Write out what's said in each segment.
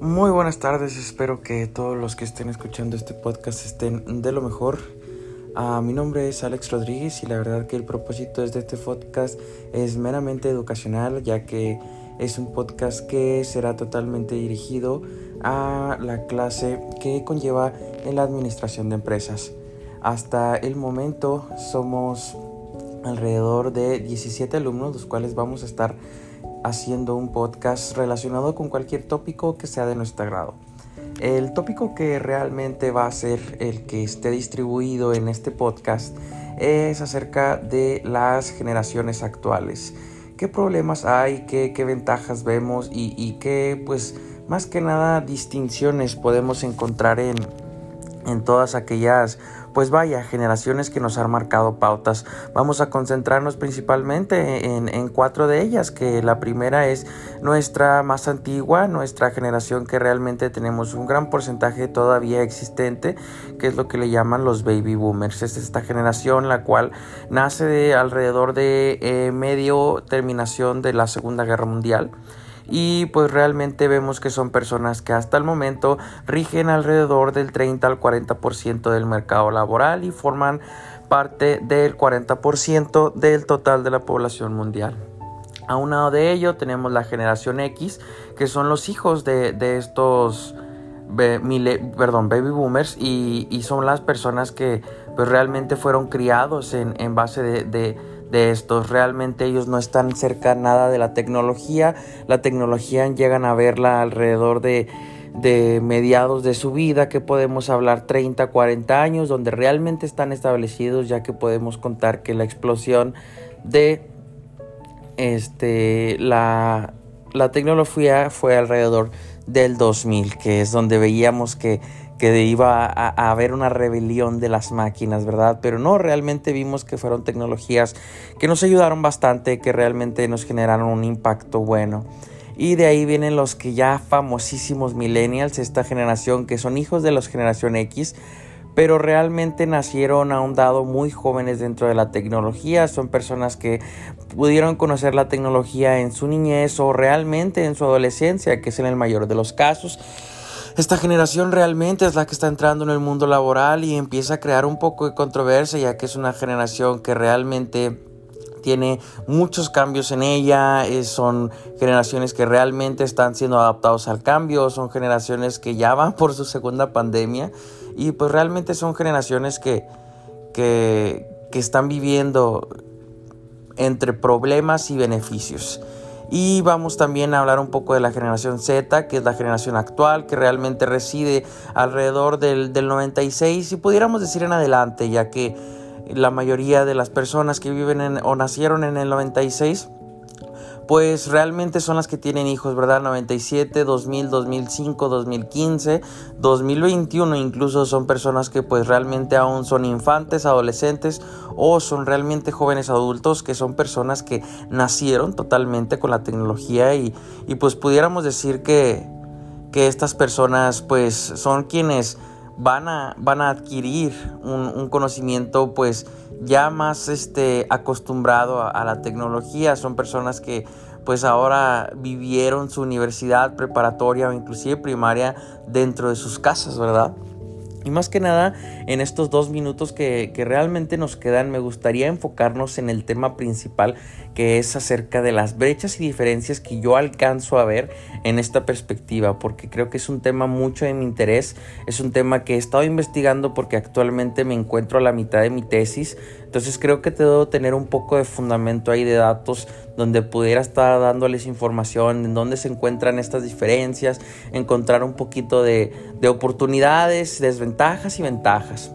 Muy buenas tardes, espero que todos los que estén escuchando este podcast estén de lo mejor. Uh, mi nombre es Alex Rodríguez y la verdad que el propósito de este podcast es meramente educacional ya que es un podcast que será totalmente dirigido a la clase que conlleva en la administración de empresas. Hasta el momento somos alrededor de 17 alumnos, los cuales vamos a estar haciendo un podcast relacionado con cualquier tópico que sea de nuestro agrado. El tópico que realmente va a ser el que esté distribuido en este podcast es acerca de las generaciones actuales. ¿Qué problemas hay? ¿Qué, qué ventajas vemos? Y, y qué, pues, más que nada, distinciones podemos encontrar en, en todas aquellas pues vaya, generaciones que nos han marcado pautas. Vamos a concentrarnos principalmente en, cuatro de ellas, que la primera es nuestra más antigua, nuestra generación que realmente tenemos un gran porcentaje todavía existente, que es lo que le llaman los baby boomers. Es esta generación la cual nace de alrededor de eh, medio terminación de la Segunda Guerra Mundial y pues realmente vemos que son personas que hasta el momento rigen alrededor del 30 al 40% del mercado laboral y forman parte del 40% del total de la población mundial. A un lado de ello tenemos la generación X, que son los hijos de, estos perdón, baby boomers y, son las personas que pues, realmente fueron criados en, base de de estos. Realmente ellos no están cerca nada de la tecnología. La tecnología llegan a verla alrededor de, de mediados de su vida, que podemos hablar 30, 40 años, donde realmente están establecidos, ya que podemos contar que la explosión de este, la, la tecnología fue alrededor del 2000, que es donde veíamos que que iba a, haber una rebelión de las máquinas, ¿verdad? Pero no, realmente vimos que fueron tecnologías que nos ayudaron bastante, que realmente nos generaron un impacto bueno. Y de ahí vienen los que ya famosísimos millennials, esta generación que son hijos de la generación X, pero realmente nacieron a un dado muy jóvenes dentro de la tecnología. Son personas que pudieron conocer la tecnología en su niñez o realmente en su adolescencia, que es en el mayor de los casos. Esta generación realmente es la que está entrando en el mundo laboral y empieza a crear un poco de controversia, ya que es una generación que realmente tiene muchos cambios en ella, eh, son generaciones que realmente están siendo adaptados al cambio, son generaciones que ya van por su segunda pandemia y pues realmente son generaciones que, que, que están viviendo entre problemas y beneficios. Y vamos también a hablar un poco de la generación Z, que es la generación actual, que realmente reside alrededor del, del 96 y pudiéramos decir en adelante, ya que la mayoría de las personas que viven en, o nacieron en el 96 pues realmente son las que tienen hijos, ¿verdad? 97, 2000, 2005, 2015, 2021 incluso son personas que pues realmente aún son infantes, adolescentes o son realmente jóvenes adultos que son personas que nacieron totalmente con la tecnología y, y pues pudiéramos decir que, que estas personas pues son quienes van a, van a adquirir un, conocimiento pues ya más este, acostumbrado a, la tecnología. Son personas que pues ahora vivieron su universidad preparatoria o inclusive primaria dentro de sus casas, ¿verdad? Y más que nada, en estos dos minutos que, realmente nos quedan, me gustaría enfocarnos en el tema principal, que es acerca de las brechas y diferencias que yo alcanzo a ver en esta perspectiva, porque creo que es un tema mucho de mi interés, es un tema que he estado investigando porque actualmente me encuentro a la mitad de mi tesis, entonces creo que te debo tener un poco de fundamento ahí de datos donde pudiera estar dándoles información en dónde se encuentran estas diferencias, encontrar un poquito de, de oportunidades, desventajas y ventajas.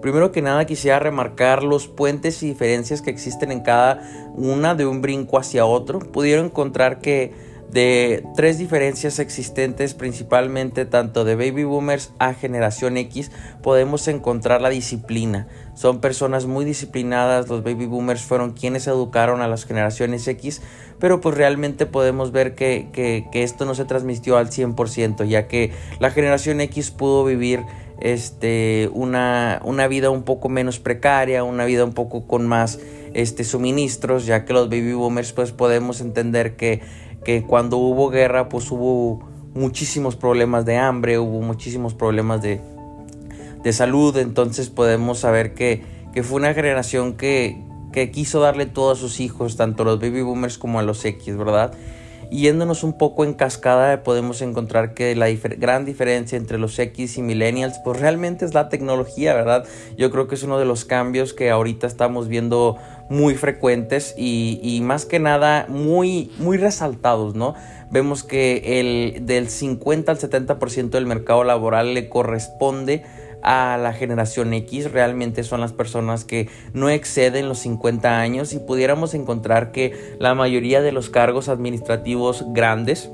Primero que nada quisiera remarcar los puentes y diferencias que existen en cada una de un brinco hacia otro. Pudieron encontrar que de tres diferencias existentes, principalmente tanto de baby boomers a generación X, podemos encontrar la disciplina. Son personas muy disciplinadas, los baby boomers fueron quienes educaron a las generaciones X, pero pues realmente podemos ver que, que, esto no se transmitió al 100%, ya que la generación X pudo vivir este, una, una vida un poco menos precaria, una vida un poco con más este, suministros, ya que los baby boomers pues podemos entender que que cuando hubo guerra pues hubo muchísimos problemas de hambre, hubo muchísimos problemas de, de salud, entonces podemos saber que, que fue una generación que, que quiso darle todo a sus hijos, tanto a los baby boomers como a los X, ¿verdad? yéndonos un poco en cascada podemos encontrar que la gran diferencia entre los X y millennials pues realmente es la tecnología, ¿verdad? Yo creo que es uno de los cambios que ahorita estamos viendo muy frecuentes y, más que nada muy, muy resaltados, ¿no? Vemos que el del 50 al 70% del mercado laboral le corresponde a la generación X realmente son las personas que no exceden los 50 años y pudiéramos encontrar que la mayoría de los cargos administrativos grandes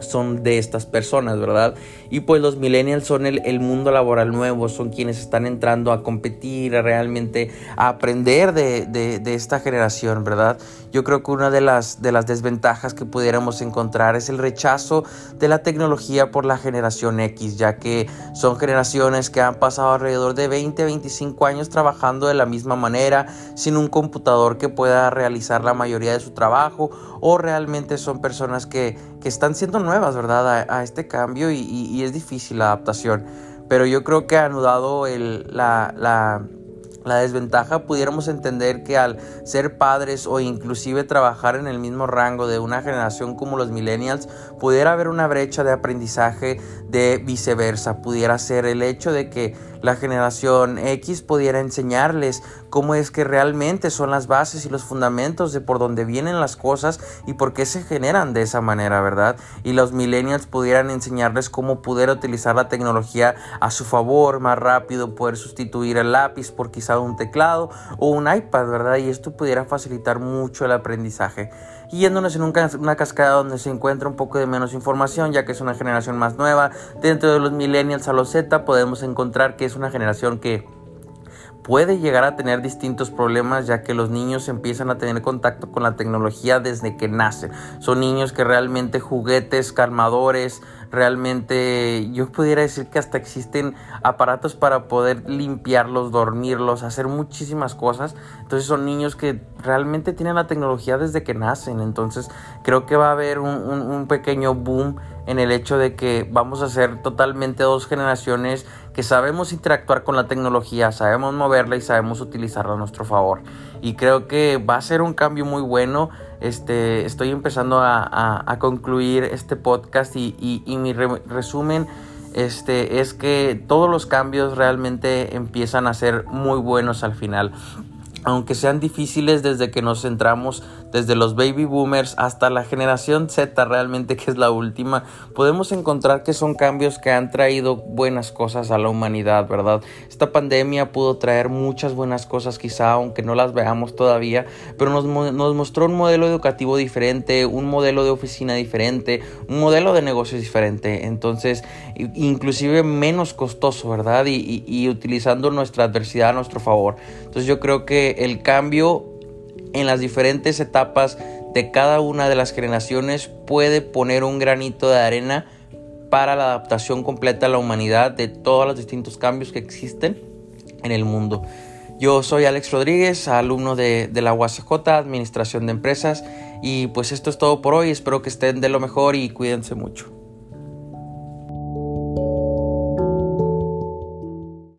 son de estas personas, ¿verdad? Y pues los millennials son el, mundo laboral nuevo, son quienes están entrando a competir, a realmente a aprender de, de, esta generación, ¿verdad? Yo creo que una de las, de las desventajas que pudiéramos encontrar es el rechazo de la tecnología por la generación X, ya que son generaciones que han pasado alrededor de 20, 25 años trabajando de la misma manera, sin un computador que pueda realizar la mayoría de su trabajo, o realmente son personas que, que están siendo nuevas, ¿verdad? A, este cambio y, es difícil la adaptación. Pero yo creo que anudado el, la, la, la desventaja, pudiéramos entender que al ser padres o inclusive trabajar en el mismo rango de una generación como los millennials, pudiera haber una brecha de aprendizaje de viceversa. Pudiera ser el hecho de que la generación X pudiera enseñarles cómo es que realmente son las bases y los fundamentos de por dónde vienen las cosas y por qué se generan de esa manera, ¿verdad? Y los millennials pudieran enseñarles cómo poder utilizar la tecnología a su favor, más rápido, poder sustituir el lápiz por quizá un teclado o un iPad, ¿verdad? Y esto pudiera facilitar mucho el aprendizaje. Y yéndonos en una cascada donde se encuentra un poco de menos información, ya que es una generación más nueva, dentro de los millennials a los Z podemos encontrar que es una generación que puede llegar a tener distintos problemas ya que los niños empiezan a tener contacto con la tecnología desde que nacen. Son niños que realmente juguetes, calmadores, realmente yo pudiera decir que hasta existen aparatos para poder limpiarlos, dormirlos, hacer muchísimas cosas. Entonces son niños que realmente tienen la tecnología desde que nacen. Entonces creo que va a haber un, un pequeño boom en el hecho de que vamos a ser totalmente dos generaciones que sabemos interactuar con la tecnología, sabemos moverla y sabemos utilizarla a nuestro favor. Y creo que va a ser un cambio muy bueno. Este, estoy empezando a, concluir este podcast y, mi resumen este, es que todos los cambios realmente empiezan a ser muy buenos al final aunque sean difíciles desde que nos centramos desde los baby boomers hasta la generación Z realmente que es la última, podemos encontrar que son cambios que han traído buenas cosas a la humanidad, ¿verdad? Esta pandemia pudo traer muchas buenas cosas quizá, aunque no las veamos todavía, pero nos, nos mostró un modelo educativo diferente, un modelo de oficina diferente, un modelo de negocios diferente, entonces inclusive menos costoso, ¿verdad? Y, y utilizando nuestra adversidad a nuestro favor. Entonces yo creo que el cambio en las diferentes etapas de cada una de las generaciones puede poner un granito de arena para la adaptación completa a la humanidad de todos los distintos cambios que existen en el mundo. Yo soy Alex Rodríguez, alumno de, de la UACJ, Administración de Empresas, y pues esto es todo por hoy. Espero que estén de lo mejor y cuídense mucho.